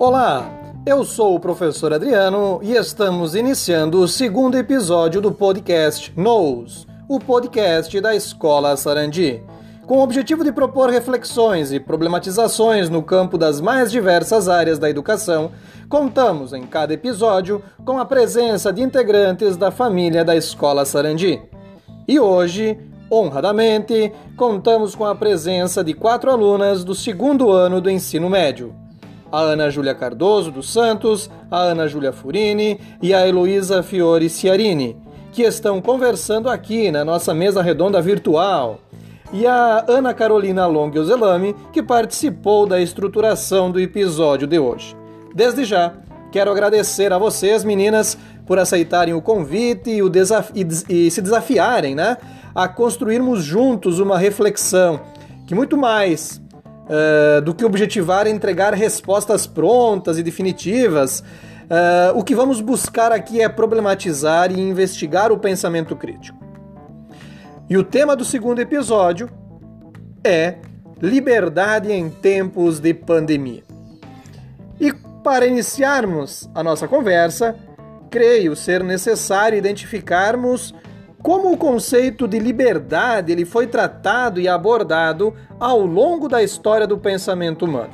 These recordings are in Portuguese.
Olá, eu sou o professor Adriano e estamos iniciando o segundo episódio do podcast Knows, o podcast da Escola Sarandi. Com o objetivo de propor reflexões e problematizações no campo das mais diversas áreas da educação, contamos em cada episódio com a presença de integrantes da família da Escola Sarandi. E hoje, honradamente, contamos com a presença de quatro alunas do segundo ano do ensino médio a Ana Júlia Cardoso dos Santos, a Ana Júlia Furini e a Heloísa Fiore Ciarini, que estão conversando aqui na nossa mesa redonda virtual. E a Ana Carolina Long Zelame, que participou da estruturação do episódio de hoje. Desde já, quero agradecer a vocês, meninas, por aceitarem o convite e, o e, e se desafiarem né, a construirmos juntos uma reflexão que muito mais uh, do que objetivar entregar respostas prontas e definitivas. Uh, o que vamos buscar aqui é problematizar e investigar o pensamento crítico. E o tema do segundo episódio é liberdade em tempos de pandemia. E para iniciarmos a nossa conversa, creio ser necessário identificarmos como o conceito de liberdade ele foi tratado e abordado ao longo da história do pensamento humano.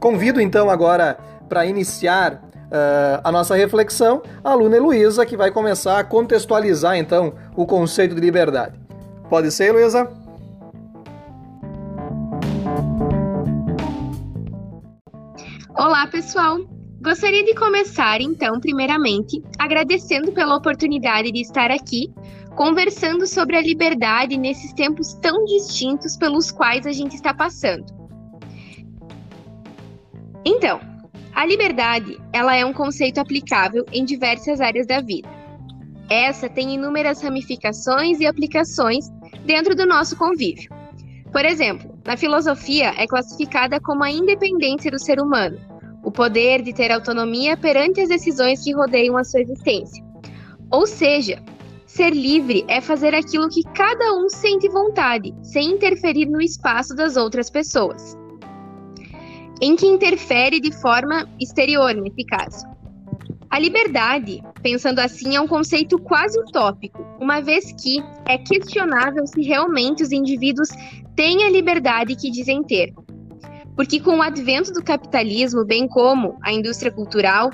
Convido então agora para iniciar uh, a nossa reflexão a aluna Heloísa, que vai começar a contextualizar então o conceito de liberdade. Pode ser, Heloísa? Olá, pessoal! Gostaria de começar, então, primeiramente, agradecendo pela oportunidade de estar aqui conversando sobre a liberdade nesses tempos tão distintos pelos quais a gente está passando. Então, a liberdade, ela é um conceito aplicável em diversas áreas da vida. Essa tem inúmeras ramificações e aplicações dentro do nosso convívio. Por exemplo, na filosofia é classificada como a independência do ser humano, poder de ter autonomia perante as decisões que rodeiam a sua existência. Ou seja, ser livre é fazer aquilo que cada um sente vontade, sem interferir no espaço das outras pessoas. Em que interfere de forma exterior, nesse caso. A liberdade, pensando assim, é um conceito quase utópico, uma vez que é questionável se realmente os indivíduos têm a liberdade que dizem ter. Porque com o advento do capitalismo, bem como a indústria cultural,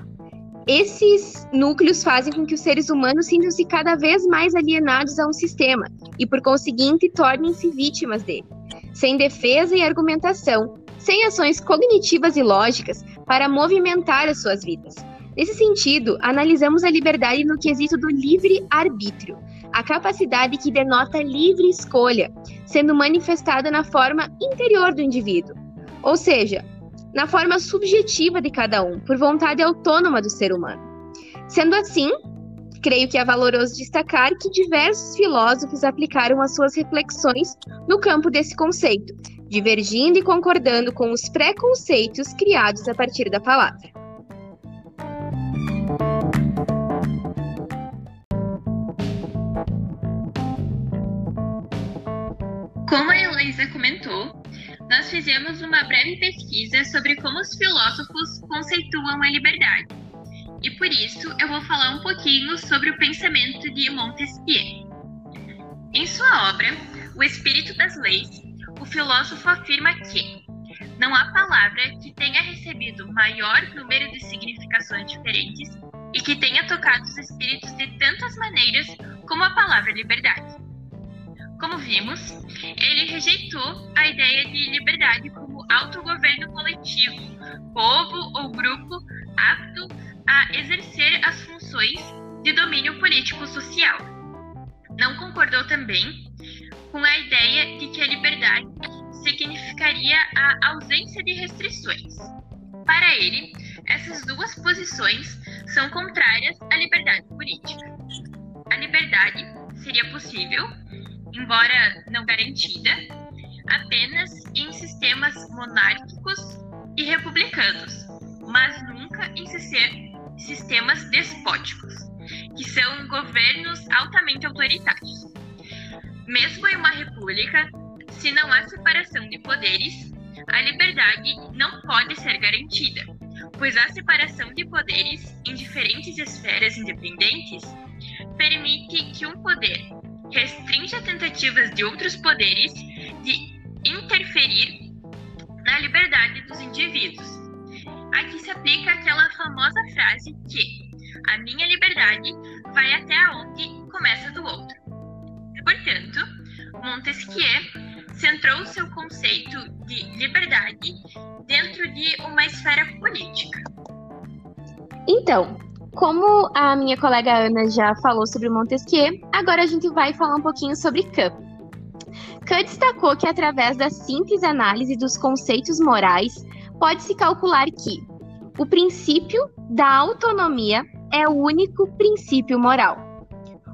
esses núcleos fazem com que os seres humanos sintam-se cada vez mais alienados a um sistema e, por conseguinte, tornem-se vítimas dele, sem defesa e argumentação, sem ações cognitivas e lógicas para movimentar as suas vidas. Nesse sentido, analisamos a liberdade no quesito do livre arbítrio, a capacidade que denota livre escolha, sendo manifestada na forma interior do indivíduo, ou seja, na forma subjetiva de cada um, por vontade autônoma do ser humano. Sendo assim, creio que é valoroso destacar que diversos filósofos aplicaram as suas reflexões no campo desse conceito, divergindo e concordando com os preconceitos criados a partir da palavra. Como a Heloísa comentou, nós fizemos uma breve pesquisa sobre como os filósofos conceituam a liberdade. E por isso eu vou falar um pouquinho sobre o pensamento de Montesquieu. Em sua obra, O Espírito das Leis, o filósofo afirma que não há palavra que tenha recebido maior número de significações diferentes e que tenha tocado os espíritos de tantas maneiras como a palavra liberdade. Como vimos, ele rejeitou a ideia de liberdade como autogoverno coletivo, povo ou grupo apto a exercer as funções de domínio político-social. Não concordou também com a ideia de que a liberdade significaria a ausência de restrições. Para ele, essas duas posições são contrárias à liberdade política. A liberdade seria possível embora não garantida, apenas em sistemas monárquicos e republicanos, mas nunca em sistemas despóticos, que são governos altamente autoritários. Mesmo em uma república, se não há separação de poderes, a liberdade não pode ser garantida, pois a separação de poderes em diferentes esferas independentes permite que um poder restrinja tentativas de outros poderes de interferir na liberdade dos indivíduos. Aqui se aplica aquela famosa frase que a minha liberdade vai até onde começa do outro. Portanto, Montesquieu centrou seu conceito de liberdade dentro de uma esfera política. Então, como a minha colega Ana já falou sobre Montesquieu, agora a gente vai falar um pouquinho sobre Kant. Kant destacou que através da simples análise dos conceitos morais, pode-se calcular que o princípio da autonomia é o único princípio moral.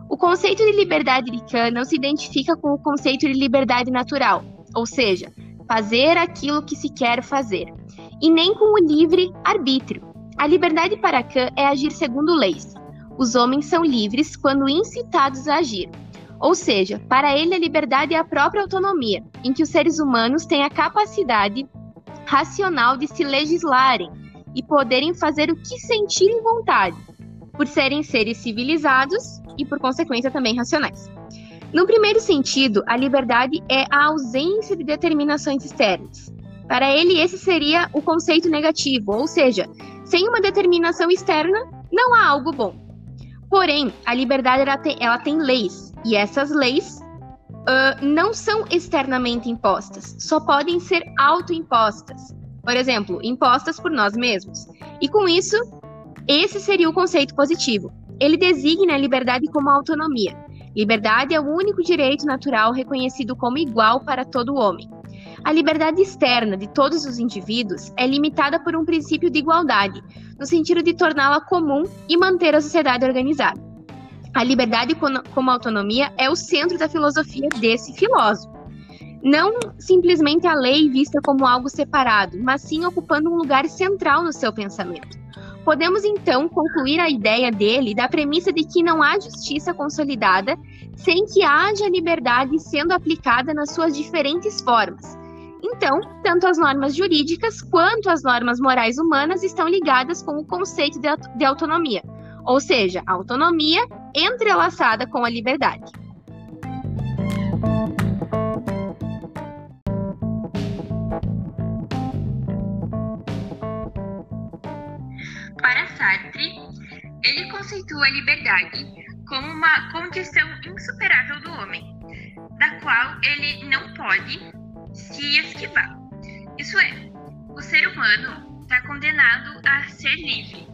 O conceito de liberdade de Kant não se identifica com o conceito de liberdade natural, ou seja, fazer aquilo que se quer fazer, e nem com o livre arbítrio. A liberdade para Kant é agir segundo leis. Os homens são livres quando incitados a agir. Ou seja, para ele a liberdade é a própria autonomia, em que os seres humanos têm a capacidade racional de se legislarem e poderem fazer o que sentirem vontade, por serem seres civilizados e, por consequência, também racionais. No primeiro sentido, a liberdade é a ausência de determinações externas. Para ele, esse seria o conceito negativo, ou seja, sem uma determinação externa, não há algo bom. Porém, a liberdade ela tem, ela tem leis, e essas leis uh, não são externamente impostas, só podem ser autoimpostas. Por exemplo, impostas por nós mesmos. E com isso, esse seria o conceito positivo. Ele designa a liberdade como autonomia. Liberdade é o único direito natural reconhecido como igual para todo homem. A liberdade externa de todos os indivíduos é limitada por um princípio de igualdade, no sentido de torná-la comum e manter a sociedade organizada. A liberdade como autonomia é o centro da filosofia desse filósofo. Não simplesmente a lei vista como algo separado, mas sim ocupando um lugar central no seu pensamento. Podemos então concluir a ideia dele da premissa de que não há justiça consolidada sem que haja liberdade sendo aplicada nas suas diferentes formas. Então, tanto as normas jurídicas quanto as normas morais humanas estão ligadas com o conceito de autonomia, ou seja, a autonomia entrelaçada com a liberdade. Ele conceitua a liberdade como uma condição insuperável do homem, da qual ele não pode se esquivar. Isso é, o ser humano está condenado a ser livre,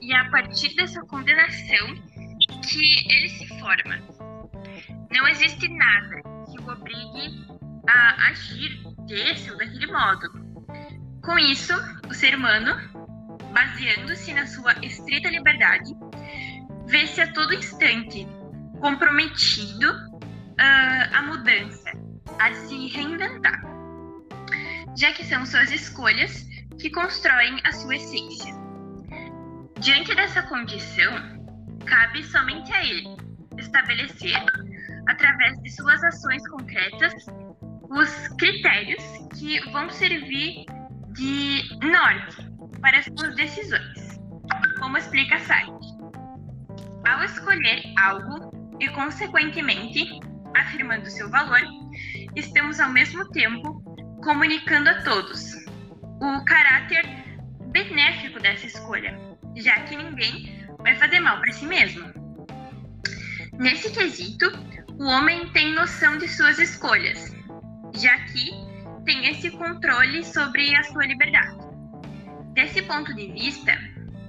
e é a partir dessa condenação que ele se forma. Não existe nada que o obrigue a agir desse ou daquele modo. Com isso, o ser humano baseando-se na sua estrita liberdade, vê-se a todo instante comprometido uh, à mudança, a se reinventar, já que são suas escolhas que constroem a sua essência. Diante dessa condição, cabe somente a ele estabelecer, através de suas ações concretas, os critérios que vão servir de norte para as suas decisões, como explica Site. Ao escolher algo e, consequentemente, afirmando seu valor, estamos ao mesmo tempo comunicando a todos o caráter benéfico dessa escolha, já que ninguém vai fazer mal para si mesmo. Nesse quesito, o homem tem noção de suas escolhas, já que tem esse controle sobre a sua liberdade. Desse ponto de vista,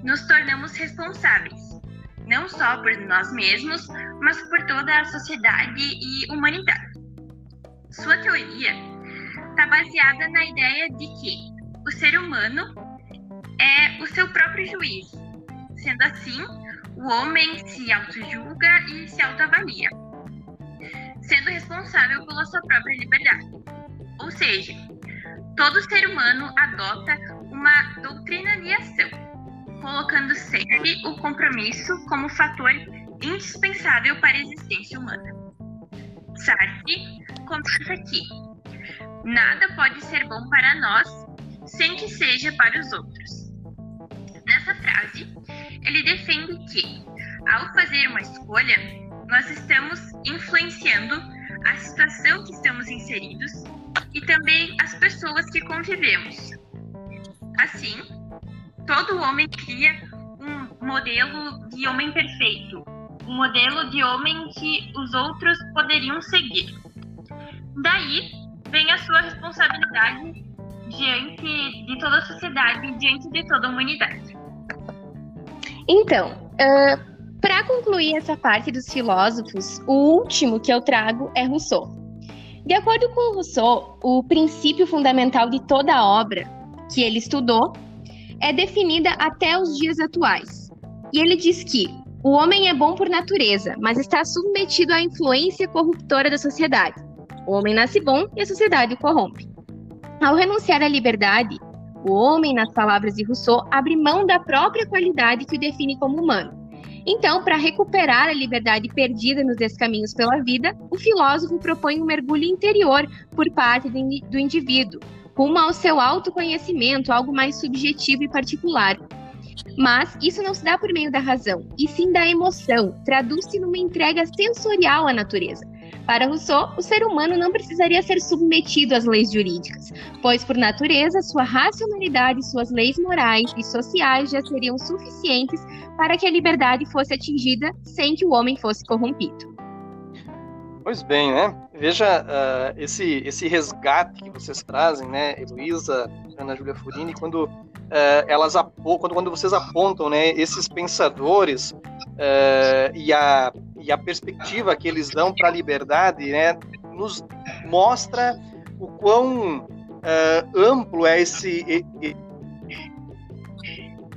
nos tornamos responsáveis, não só por nós mesmos, mas por toda a sociedade e humanidade. Sua teoria está baseada na ideia de que o ser humano é o seu próprio juiz. Sendo assim, o homem se auto-julga e se autoavalia, sendo responsável pela sua própria liberdade. Ou seja, todo ser humano adota uma doutrina de ação, colocando sempre o compromisso como fator indispensável para a existência humana. Sartre comenta que nada pode ser bom para nós sem que seja para os outros. Nessa frase, ele defende que, ao fazer uma escolha, nós estamos influenciando a situação que estamos inseridos e também as pessoas que convivemos. Assim, todo homem cria um modelo de homem perfeito, um modelo de homem que os outros poderiam seguir. Daí vem a sua responsabilidade diante de toda a sociedade, diante de toda a humanidade. Então, uh, para concluir essa parte dos filósofos, o último que eu trago é Rousseau. De acordo com Rousseau, o princípio fundamental de toda a obra que ele estudou é definida até os dias atuais. E ele diz que o homem é bom por natureza, mas está submetido à influência corruptora da sociedade. O homem nasce bom e a sociedade o corrompe. Ao renunciar à liberdade, o homem, nas palavras de Rousseau, abre mão da própria qualidade que o define como humano. Então, para recuperar a liberdade perdida nos descaminhos pela vida, o filósofo propõe um mergulho interior por parte do indivíduo, rumo ao seu autoconhecimento, algo mais subjetivo e particular. Mas isso não se dá por meio da razão, e sim da emoção, traduz-se numa entrega sensorial à natureza. Para Rousseau, o ser humano não precisaria ser submetido às leis jurídicas, pois, por natureza, sua racionalidade suas leis morais e sociais já seriam suficientes para que a liberdade fosse atingida sem que o homem fosse corrompido. Pois bem, né? Veja uh, esse, esse resgate que vocês trazem, né, Heloísa, Ana Júlia Furini, quando uh, elas quando, quando vocês apontam, né, esses pensadores uh, e, a, e a perspectiva que eles dão para a liberdade, né, nos mostra o quão amplo é esse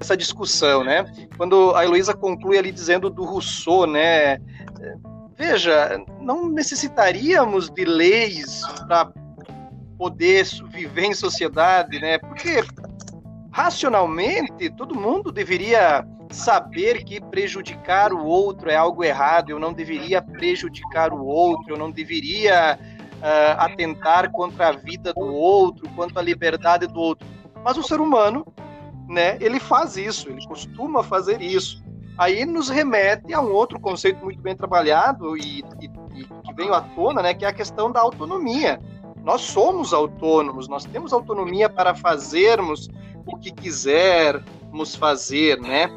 essa discussão, né? Quando a Heloísa conclui ali dizendo do Rousseau, né? Veja, não necessitaríamos de leis para poder viver em sociedade, né? Porque racionalmente todo mundo deveria saber que prejudicar o outro é algo errado. Eu não deveria prejudicar o outro. Eu não deveria uh, atentar contra a vida do outro, quanto à liberdade do outro. Mas o ser humano, né? Ele faz isso. Ele costuma fazer isso. Aí nos remete a um outro conceito muito bem trabalhado e, e, e, que veio à tona, né, que é a questão da autonomia. Nós somos autônomos, nós temos autonomia para fazermos o que quisermos fazer, né?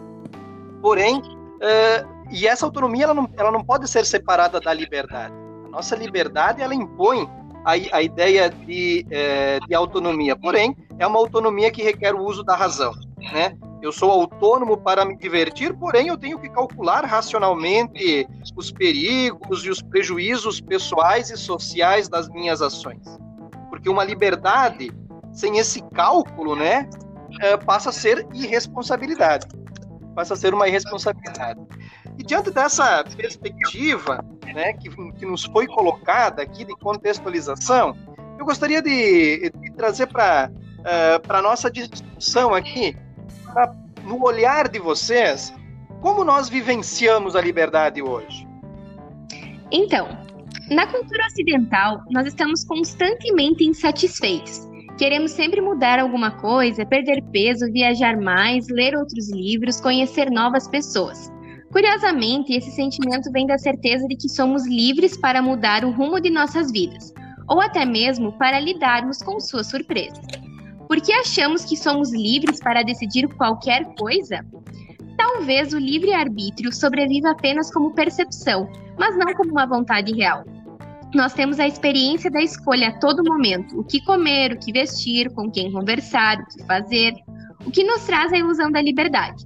Porém, uh, e essa autonomia ela não, ela não pode ser separada da liberdade. A nossa liberdade ela impõe a, a ideia de, uh, de autonomia, porém é uma autonomia que requer o uso da razão, né? Eu sou autônomo para me divertir, porém eu tenho que calcular racionalmente os perigos e os prejuízos pessoais e sociais das minhas ações. Porque uma liberdade sem esse cálculo, né, é, passa a ser irresponsabilidade. Passa a ser uma irresponsabilidade. E diante dessa perspectiva, né, que, que nos foi colocada aqui de contextualização, eu gostaria de, de trazer para uh, para nossa discussão aqui pra, no olhar de vocês, como nós vivenciamos a liberdade hoje? Então, na cultura ocidental, nós estamos constantemente insatisfeitos. Queremos sempre mudar alguma coisa, perder peso, viajar mais, ler outros livros, conhecer novas pessoas. Curiosamente, esse sentimento vem da certeza de que somos livres para mudar o rumo de nossas vidas, ou até mesmo para lidarmos com suas surpresas. Por que achamos que somos livres para decidir qualquer coisa? Talvez o livre-arbítrio sobreviva apenas como percepção, mas não como uma vontade real. Nós temos a experiência da escolha a todo momento: o que comer, o que vestir, com quem conversar, o que fazer, o que nos traz a ilusão da liberdade.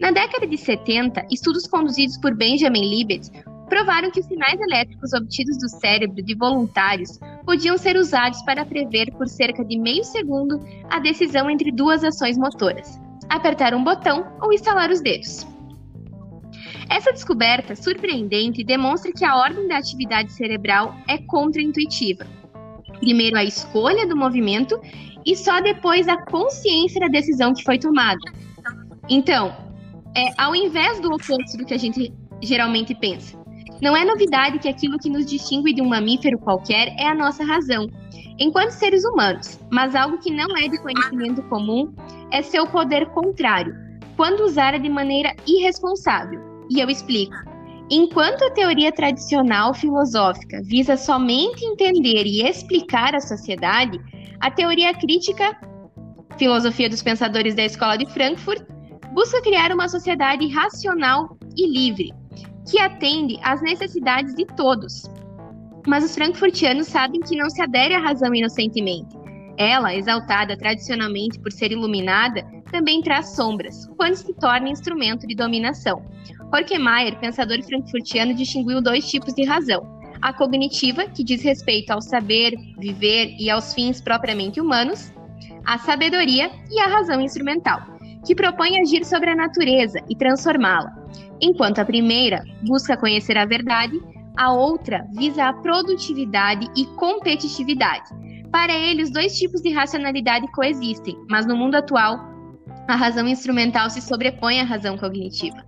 Na década de 70, estudos conduzidos por Benjamin Libet provaram que os sinais elétricos obtidos do cérebro de voluntários podiam ser usados para prever por cerca de meio segundo a decisão entre duas ações motoras: apertar um botão ou estalar os dedos. Essa descoberta surpreendente demonstra que a ordem da atividade cerebral é contraintuitiva. Primeiro a escolha do movimento e só depois a consciência da decisão que foi tomada. Então, é, ao invés do oposto do que a gente geralmente pensa, Não é novidade que aquilo que nos distingue de um mamífero qualquer é a nossa razão, enquanto seres humanos, mas algo que não é de conhecimento comum é seu poder contrário, quando usada de maneira irresponsável. E eu explico. Enquanto a teoria tradicional filosófica visa somente entender e explicar a sociedade, a teoria crítica, filosofia dos pensadores da Escola de Frankfurt, busca criar uma sociedade racional e livre, que atende às necessidades de todos. Mas os frankfurtianos sabem que não se adere à razão inocentemente. Ela, exaltada tradicionalmente por ser iluminada, também traz sombras, quando se torna instrumento de dominação. Horkheimer, pensador frankfurtiano, distinguiu dois tipos de razão: a cognitiva, que diz respeito ao saber, viver e aos fins propriamente humanos, a sabedoria e a razão instrumental, que propõe agir sobre a natureza e transformá-la. Enquanto a primeira busca conhecer a verdade, a outra visa a produtividade e competitividade. Para ele, os dois tipos de racionalidade coexistem, mas no mundo atual, a razão instrumental se sobrepõe à razão cognitiva.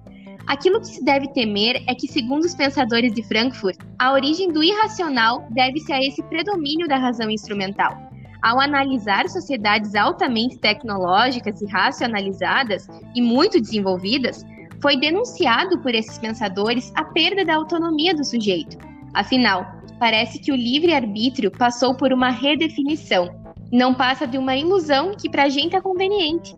Aquilo que se deve temer é que, segundo os pensadores de Frankfurt, a origem do irracional deve-se a esse predomínio da razão instrumental. Ao analisar sociedades altamente tecnológicas e racionalizadas e muito desenvolvidas, foi denunciado por esses pensadores a perda da autonomia do sujeito. Afinal, parece que o livre-arbítrio passou por uma redefinição. Não passa de uma ilusão que para a gente é conveniente.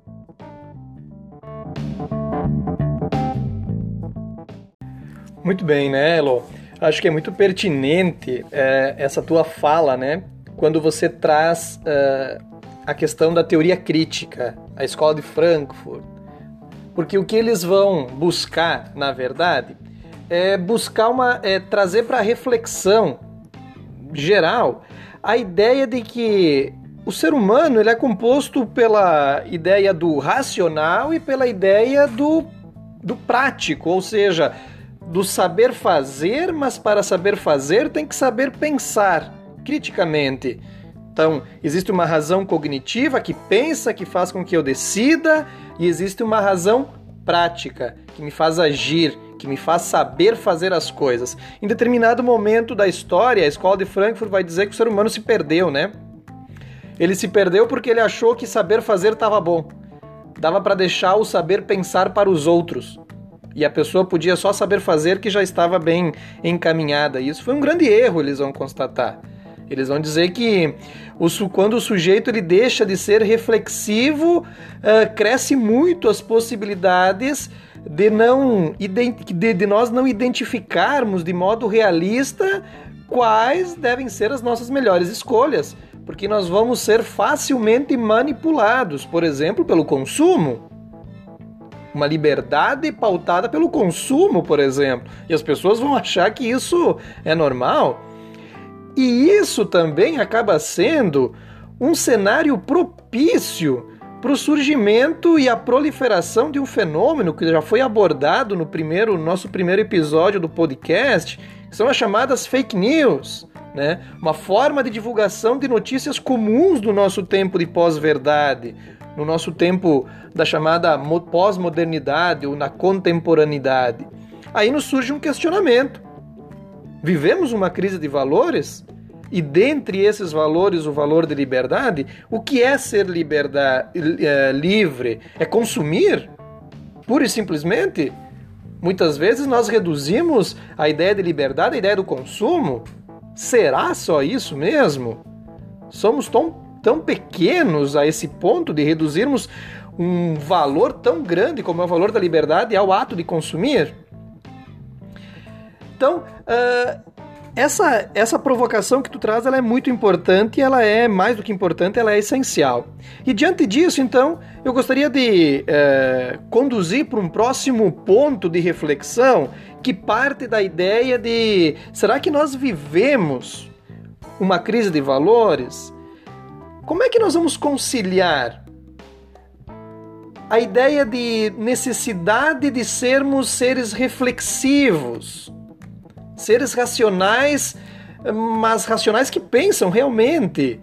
Muito bem, né, Elo? Acho que é muito pertinente é, essa tua fala, né? Quando você traz é, a questão da teoria crítica, a escola de Frankfurt, porque o que eles vão buscar, na verdade, é buscar uma é, trazer para reflexão geral a ideia de que o ser humano ele é composto pela ideia do racional e pela ideia do, do prático, ou seja, do saber fazer, mas para saber fazer tem que saber pensar criticamente. Então, existe uma razão cognitiva que pensa, que faz com que eu decida, e existe uma razão prática que me faz agir, que me faz saber fazer as coisas. Em determinado momento da história, a escola de Frankfurt vai dizer que o ser humano se perdeu, né? Ele se perdeu porque ele achou que saber fazer estava bom. Dava para deixar o saber pensar para os outros. E a pessoa podia só saber fazer que já estava bem encaminhada. Isso foi um grande erro, eles vão constatar. Eles vão dizer que o, quando o sujeito ele deixa de ser reflexivo, uh, cresce muito as possibilidades de não de, de nós não identificarmos de modo realista quais devem ser as nossas melhores escolhas, porque nós vamos ser facilmente manipulados, por exemplo, pelo consumo. Uma liberdade pautada pelo consumo, por exemplo. E as pessoas vão achar que isso é normal. E isso também acaba sendo um cenário propício para o surgimento e a proliferação de um fenômeno que já foi abordado no primeiro nosso primeiro episódio do podcast, que são as chamadas fake news, né? Uma forma de divulgação de notícias comuns do nosso tempo de pós-verdade, no nosso tempo da chamada pós-modernidade ou na contemporaneidade. Aí nos surge um questionamento. Vivemos uma crise de valores? E dentre esses valores, o valor de liberdade, o que é ser liberdade, é, livre? É consumir? Pura e simplesmente? Muitas vezes nós reduzimos a ideia de liberdade à ideia do consumo. Será só isso mesmo? Somos tão, tão pequenos a esse ponto de reduzirmos um valor tão grande como é o valor da liberdade ao ato de consumir? Então, uh, essa, essa provocação que tu traz ela é muito importante, ela é mais do que importante, ela é essencial. E diante disso, então, eu gostaria de uh, conduzir para um próximo ponto de reflexão que parte da ideia de será que nós vivemos uma crise de valores? Como é que nós vamos conciliar a ideia de necessidade de sermos seres reflexivos? seres racionais, mas racionais que pensam realmente.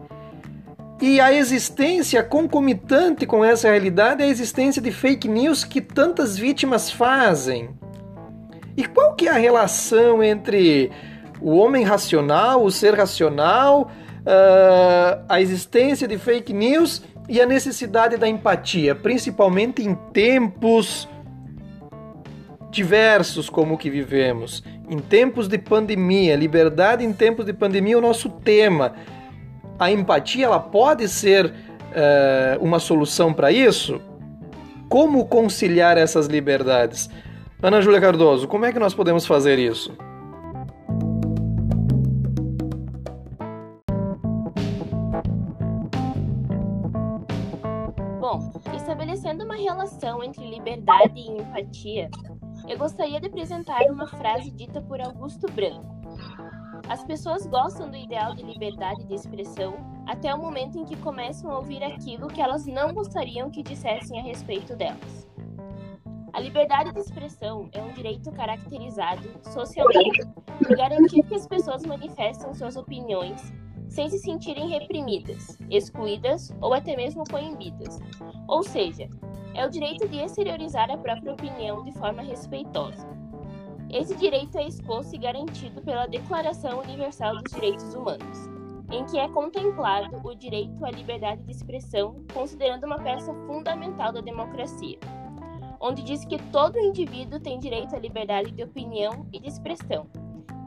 E a existência concomitante com essa realidade é a existência de fake news que tantas vítimas fazem. E qual que é a relação entre o homem racional, o ser racional, uh, a existência de fake news e a necessidade da empatia, principalmente em tempos diversos como o que vivemos, em tempos de pandemia, liberdade em tempos de pandemia é o nosso tema. A empatia ela pode ser uh, uma solução para isso? Como conciliar essas liberdades? Ana Júlia Cardoso, como é que nós podemos fazer isso? E empatia, eu gostaria de apresentar uma frase dita por Augusto Branco. As pessoas gostam do ideal de liberdade de expressão até o momento em que começam a ouvir aquilo que elas não gostariam que dissessem a respeito delas. A liberdade de expressão é um direito caracterizado socialmente por garantir que as pessoas manifestem suas opiniões sem se sentirem reprimidas, excluídas ou até mesmo coibidas. Ou seja, é o direito de exteriorizar a própria opinião de forma respeitosa. Esse direito é exposto e garantido pela Declaração Universal dos Direitos Humanos, em que é contemplado o direito à liberdade de expressão, considerando uma peça fundamental da democracia, onde diz que todo indivíduo tem direito à liberdade de opinião e de expressão.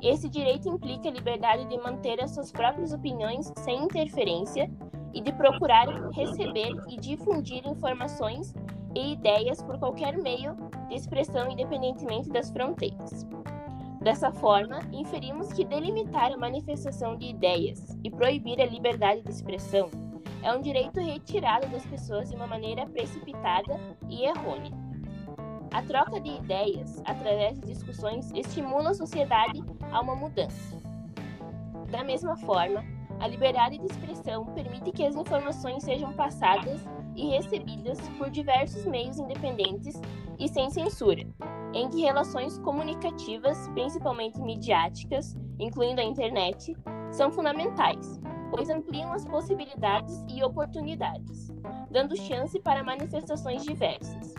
Esse direito implica a liberdade de manter as suas próprias opiniões sem interferência e de procurar receber e difundir informações e ideias por qualquer meio de expressão independentemente das fronteiras. Dessa forma, inferimos que delimitar a manifestação de ideias e proibir a liberdade de expressão é um direito retirado das pessoas de uma maneira precipitada e errônea. A troca de ideias, através de discussões, estimula a sociedade a uma mudança. Da mesma forma, a liberdade de expressão permite que as informações sejam passadas e recebidas por diversos meios independentes e sem censura, em que relações comunicativas, principalmente midiáticas, incluindo a internet, são fundamentais, pois ampliam as possibilidades e oportunidades, dando chance para manifestações diversas.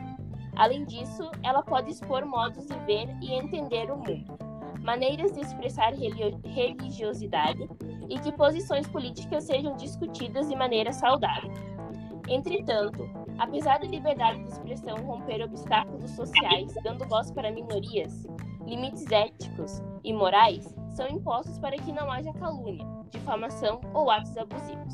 Além disso, ela pode expor modos de ver e entender o mundo, maneiras de expressar religiosidade e que posições políticas sejam discutidas de maneira saudável. Entretanto, apesar da liberdade de expressão romper obstáculos sociais, dando voz para minorias, limites éticos e morais são impostos para que não haja calúnia, difamação ou atos abusivos.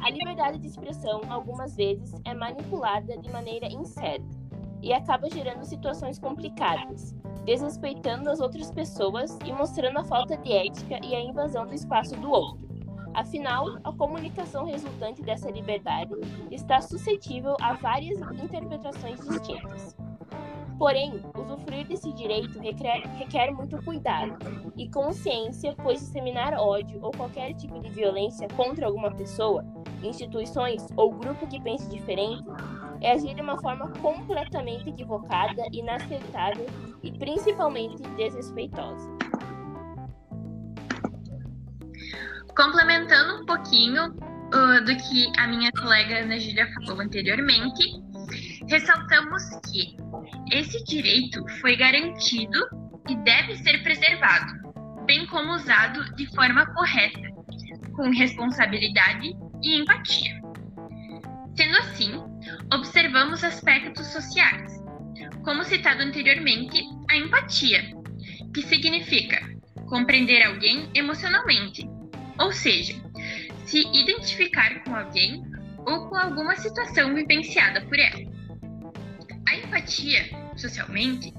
A liberdade de expressão, algumas vezes, é manipulada de maneira incerta e acaba gerando situações complicadas, desrespeitando as outras pessoas e mostrando a falta de ética e a invasão do espaço do outro. Afinal, a comunicação resultante dessa liberdade está suscetível a várias interpretações distintas. Porém, usufruir desse direito requer, requer, muito cuidado e consciência, pois disseminar ódio ou qualquer tipo de violência contra alguma pessoa, instituições ou grupo que pense diferente é agir de uma forma completamente equivocada, inaceitável e principalmente desrespeitosa. Complementando um pouquinho uh, do que a minha colega Ana Júlia falou anteriormente, ressaltamos que esse direito foi garantido e deve ser preservado, bem como usado de forma correta, com responsabilidade e empatia. Sendo assim, observamos aspectos sociais, como citado anteriormente, a empatia, que significa compreender alguém emocionalmente ou seja, se identificar com alguém ou com alguma situação vivenciada por ela. A empatia, socialmente,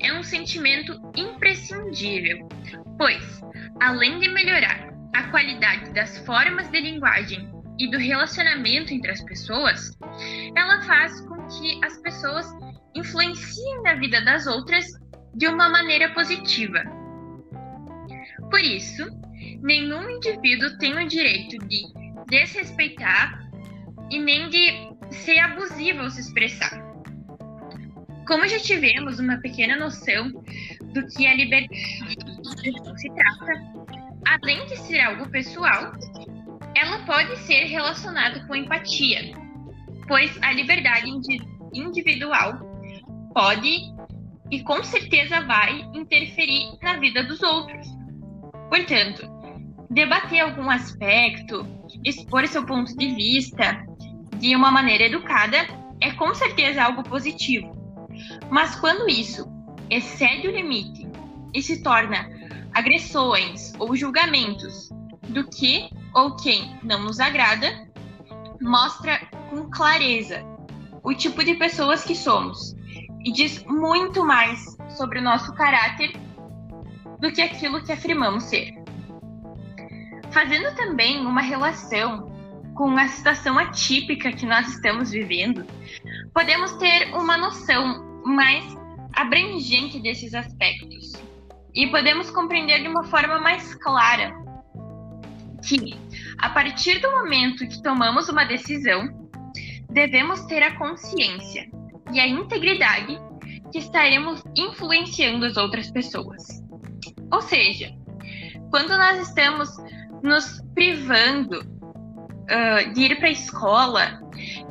é um sentimento imprescindível, pois, além de melhorar a qualidade das formas de linguagem e do relacionamento entre as pessoas, ela faz com que as pessoas influenciem na vida das outras de uma maneira positiva. Por isso, nenhum indivíduo tem o direito de desrespeitar e nem de ser abusivo ao se expressar. Como já tivemos uma pequena noção do que a liberdade se trata, além de ser algo pessoal, ela pode ser relacionada com empatia, pois a liberdade individual pode e com certeza vai interferir na vida dos outros. Portanto, debater algum aspecto, expor seu ponto de vista de uma maneira educada é com certeza algo positivo. Mas quando isso excede o limite e se torna agressões ou julgamentos do que ou quem não nos agrada, mostra com clareza o tipo de pessoas que somos e diz muito mais sobre o nosso caráter do que aquilo que afirmamos ser. Fazendo também uma relação com a situação atípica que nós estamos vivendo, podemos ter uma noção mais abrangente desses aspectos e podemos compreender de uma forma mais clara que, a partir do momento que tomamos uma decisão, devemos ter a consciência e a integridade que estaremos influenciando as outras pessoas. Ou seja, quando nós estamos nos privando uh, de ir para a escola,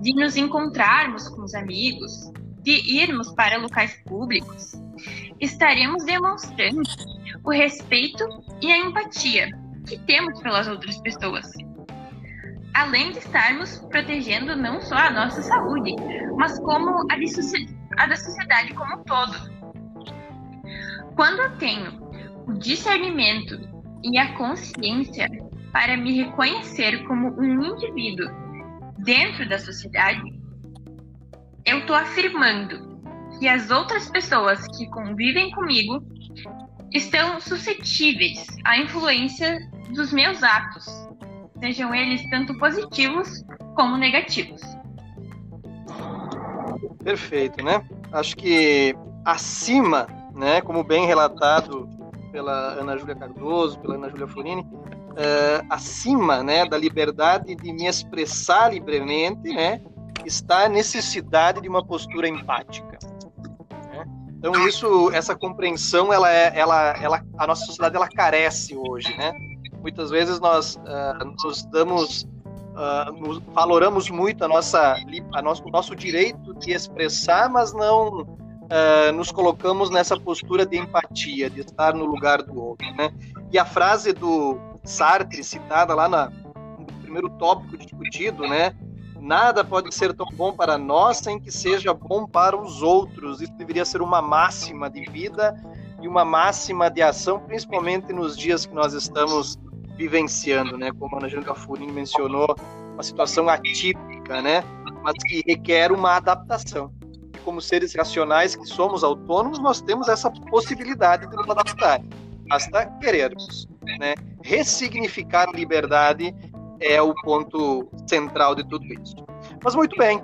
de nos encontrarmos com os amigos, de irmos para locais públicos, estaremos demonstrando o respeito e a empatia que temos pelas outras pessoas. Além de estarmos protegendo não só a nossa saúde, mas como a, de, a da sociedade como um todo. Quando eu tenho o discernimento e a consciência para me reconhecer como um indivíduo dentro da sociedade, eu estou afirmando que as outras pessoas que convivem comigo estão suscetíveis à influência dos meus atos, sejam eles tanto positivos como negativos. Perfeito, né? Acho que acima, né, como bem relatado pela Ana Júlia Cardoso, pela Ana Júlia Florini, uh, acima, né, da liberdade de me expressar livremente, né, está a necessidade de uma postura empática. Né? Então isso, essa compreensão, ela é, ela, ela, a nossa sociedade ela carece hoje, né? Muitas vezes nós uh, nos damos, uh, nos valoramos muito a nossa, a nosso, o nosso direito de expressar, mas não uh, nos colocamos nessa postura de empatia, de estar no lugar do outro, né? E a frase do Sartre, citada lá na, no primeiro tópico discutido, né? Nada pode ser tão bom para nós sem que seja bom para os outros. Isso deveria ser uma máxima de vida e uma máxima de ação, principalmente nos dias que nós estamos vivenciando, né? Como a Ana Júlia Furini mencionou, uma situação atípica, né? Mas que requer uma adaptação. Como seres racionais que somos autônomos, nós temos essa possibilidade de nos adaptar. Basta querermos, né? Ressignificar a liberdade é o ponto central de tudo isso. Mas muito bem.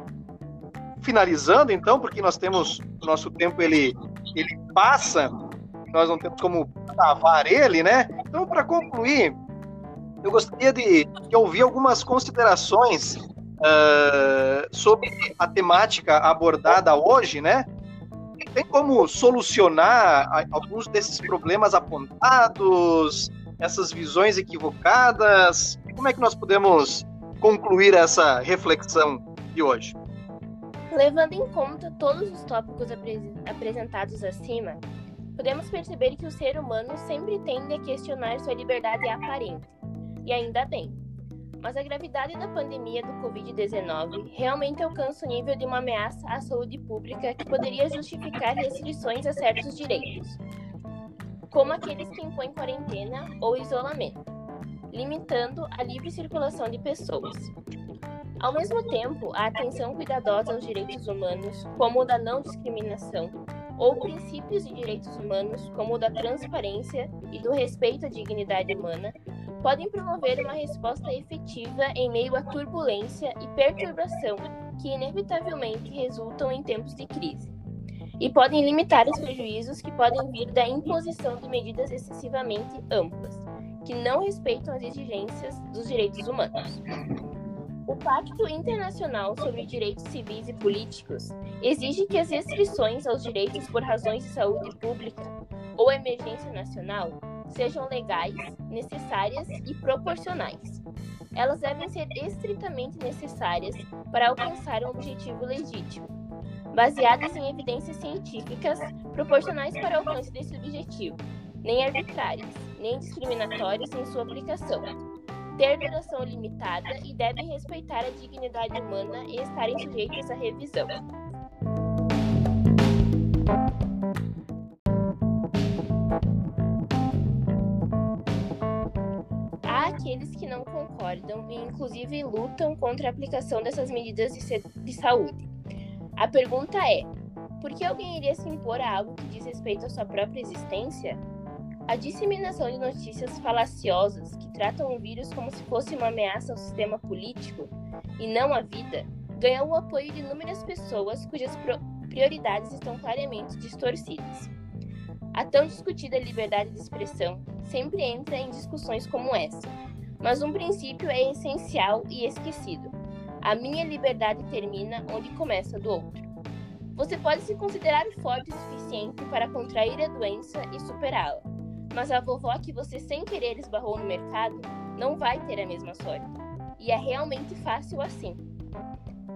Finalizando então, porque nós temos o nosso tempo ele ele passa, nós não temos como travar ele, né? Então, para concluir, eu gostaria de, de ouvir algumas considerações uh, sobre a temática abordada hoje, né? Tem como solucionar alguns desses problemas apontados, essas visões equivocadas? Como é que nós podemos concluir essa reflexão de hoje? Levando em conta todos os tópicos apresentados acima, podemos perceber que o ser humano sempre tende a questionar sua liberdade aparente e ainda bem. Mas a gravidade da pandemia do Covid-19 realmente alcança o nível de uma ameaça à saúde pública que poderia justificar restrições a certos direitos, como aqueles que impõem quarentena ou isolamento, limitando a livre circulação de pessoas. Ao mesmo tempo, a atenção cuidadosa aos direitos humanos, como o da não discriminação, ou princípios de direitos humanos, como o da transparência e do respeito à dignidade humana, podem promover uma resposta efetiva em meio à turbulência e perturbação que inevitavelmente resultam em tempos de crise, e podem limitar os prejuízos que podem vir da imposição de medidas excessivamente amplas, que não respeitam as exigências dos direitos humanos. O Pacto Internacional sobre Direitos Civis e Políticos exige que as restrições aos direitos por razões de saúde pública ou emergência nacional sejam legais, necessárias e proporcionais. Elas devem ser estritamente necessárias para alcançar um objetivo legítimo. baseadas em evidências científicas proporcionais para o alcance desse objetivo, nem arbitrárias, nem discriminatórias em sua aplicação. Ter duração limitada e devem respeitar a dignidade humana e estarem sujeitas à revisão. Aqueles que não concordam e, inclusive, lutam contra a aplicação dessas medidas de, de saúde. A pergunta é: por que alguém iria se impor a algo que diz respeito à sua própria existência? A disseminação de notícias falaciosas que tratam o vírus como se fosse uma ameaça ao sistema político e não à vida ganhou o apoio de inúmeras pessoas cujas prioridades estão claramente distorcidas. A tão discutida liberdade de expressão sempre entra em discussões como essa, mas um princípio é essencial e esquecido. A minha liberdade termina onde começa do outro. Você pode se considerar forte o suficiente para contrair a doença e superá-la, mas a vovó que você sem querer esbarrou no mercado não vai ter a mesma sorte. E é realmente fácil assim.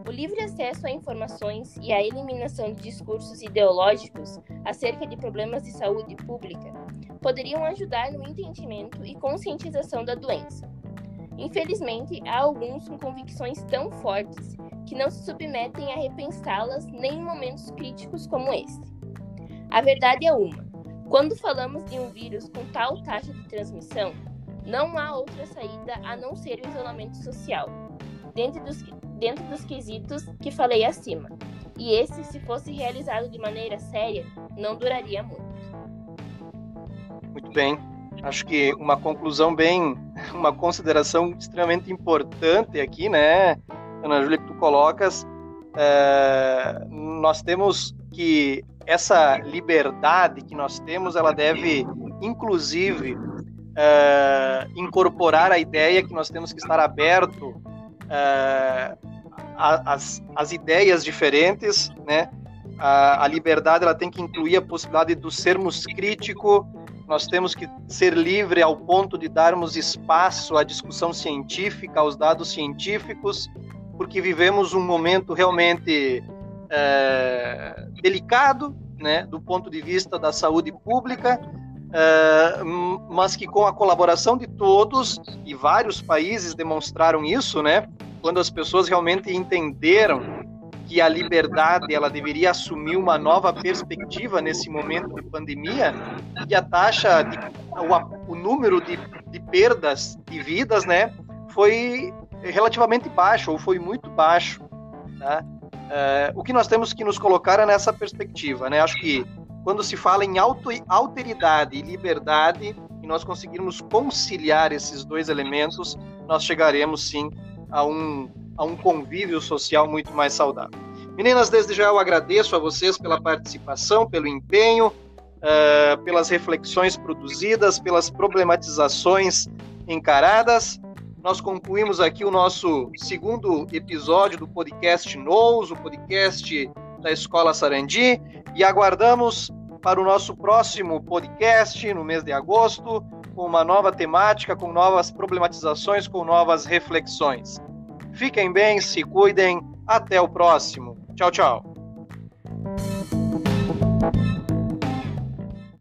O livre acesso a informações e a eliminação de discursos ideológicos acerca de problemas de saúde pública poderiam ajudar no entendimento e conscientização da doença. Infelizmente, há alguns com convicções tão fortes que não se submetem a repensá-las nem em momentos críticos como este. A verdade é uma: quando falamos de um vírus com tal taxa de transmissão, não há outra saída a não ser o isolamento social, dentro dos, dentro dos quesitos que falei acima. E esse, se fosse realizado de maneira séria, não duraria muito. Muito bem. Acho que uma conclusão bem, uma consideração extremamente importante aqui, né, Ana Júlia, que tu colocas, é, nós temos que essa liberdade que nós temos, ela deve, inclusive, é, incorporar a ideia que nós temos que estar aberto é, às, ideias diferentes, né? A, a, liberdade ela tem que incluir a possibilidade de sermos crítico, nós temos que ser livre ao ponto de darmos espaço à discussão científica, aos dados científicos, porque vivemos um momento realmente é, delicado, né, do ponto de vista da saúde pública, é, mas que com a colaboração de todos e vários países demonstraram isso, né, quando as pessoas realmente entenderam que a liberdade ela deveria assumir uma nova perspectiva nesse momento de pandemia e a taxa de, o, o número de, de perdas de vidas, né, foi relativamente baixo ou foi muito baixo. Tá? É, o que nós temos que nos colocar é nessa perspectiva. Né? Acho que quando se fala em auto, alteridade e liberdade, e nós conseguirmos conciliar esses dois elementos, nós chegaremos sim a um, a um convívio social muito mais saudável. Meninas, desde já eu agradeço a vocês pela participação, pelo empenho, uh, pelas reflexões produzidas, pelas problematizações encaradas nós concluímos aqui o nosso segundo episódio do podcast NOS, o podcast da Escola Sarandi, e aguardamos para o nosso próximo podcast no mês de agosto, com uma nova temática, com novas problematizações, com novas reflexões. Fiquem bem, se cuidem, até o próximo. Tchau, tchau.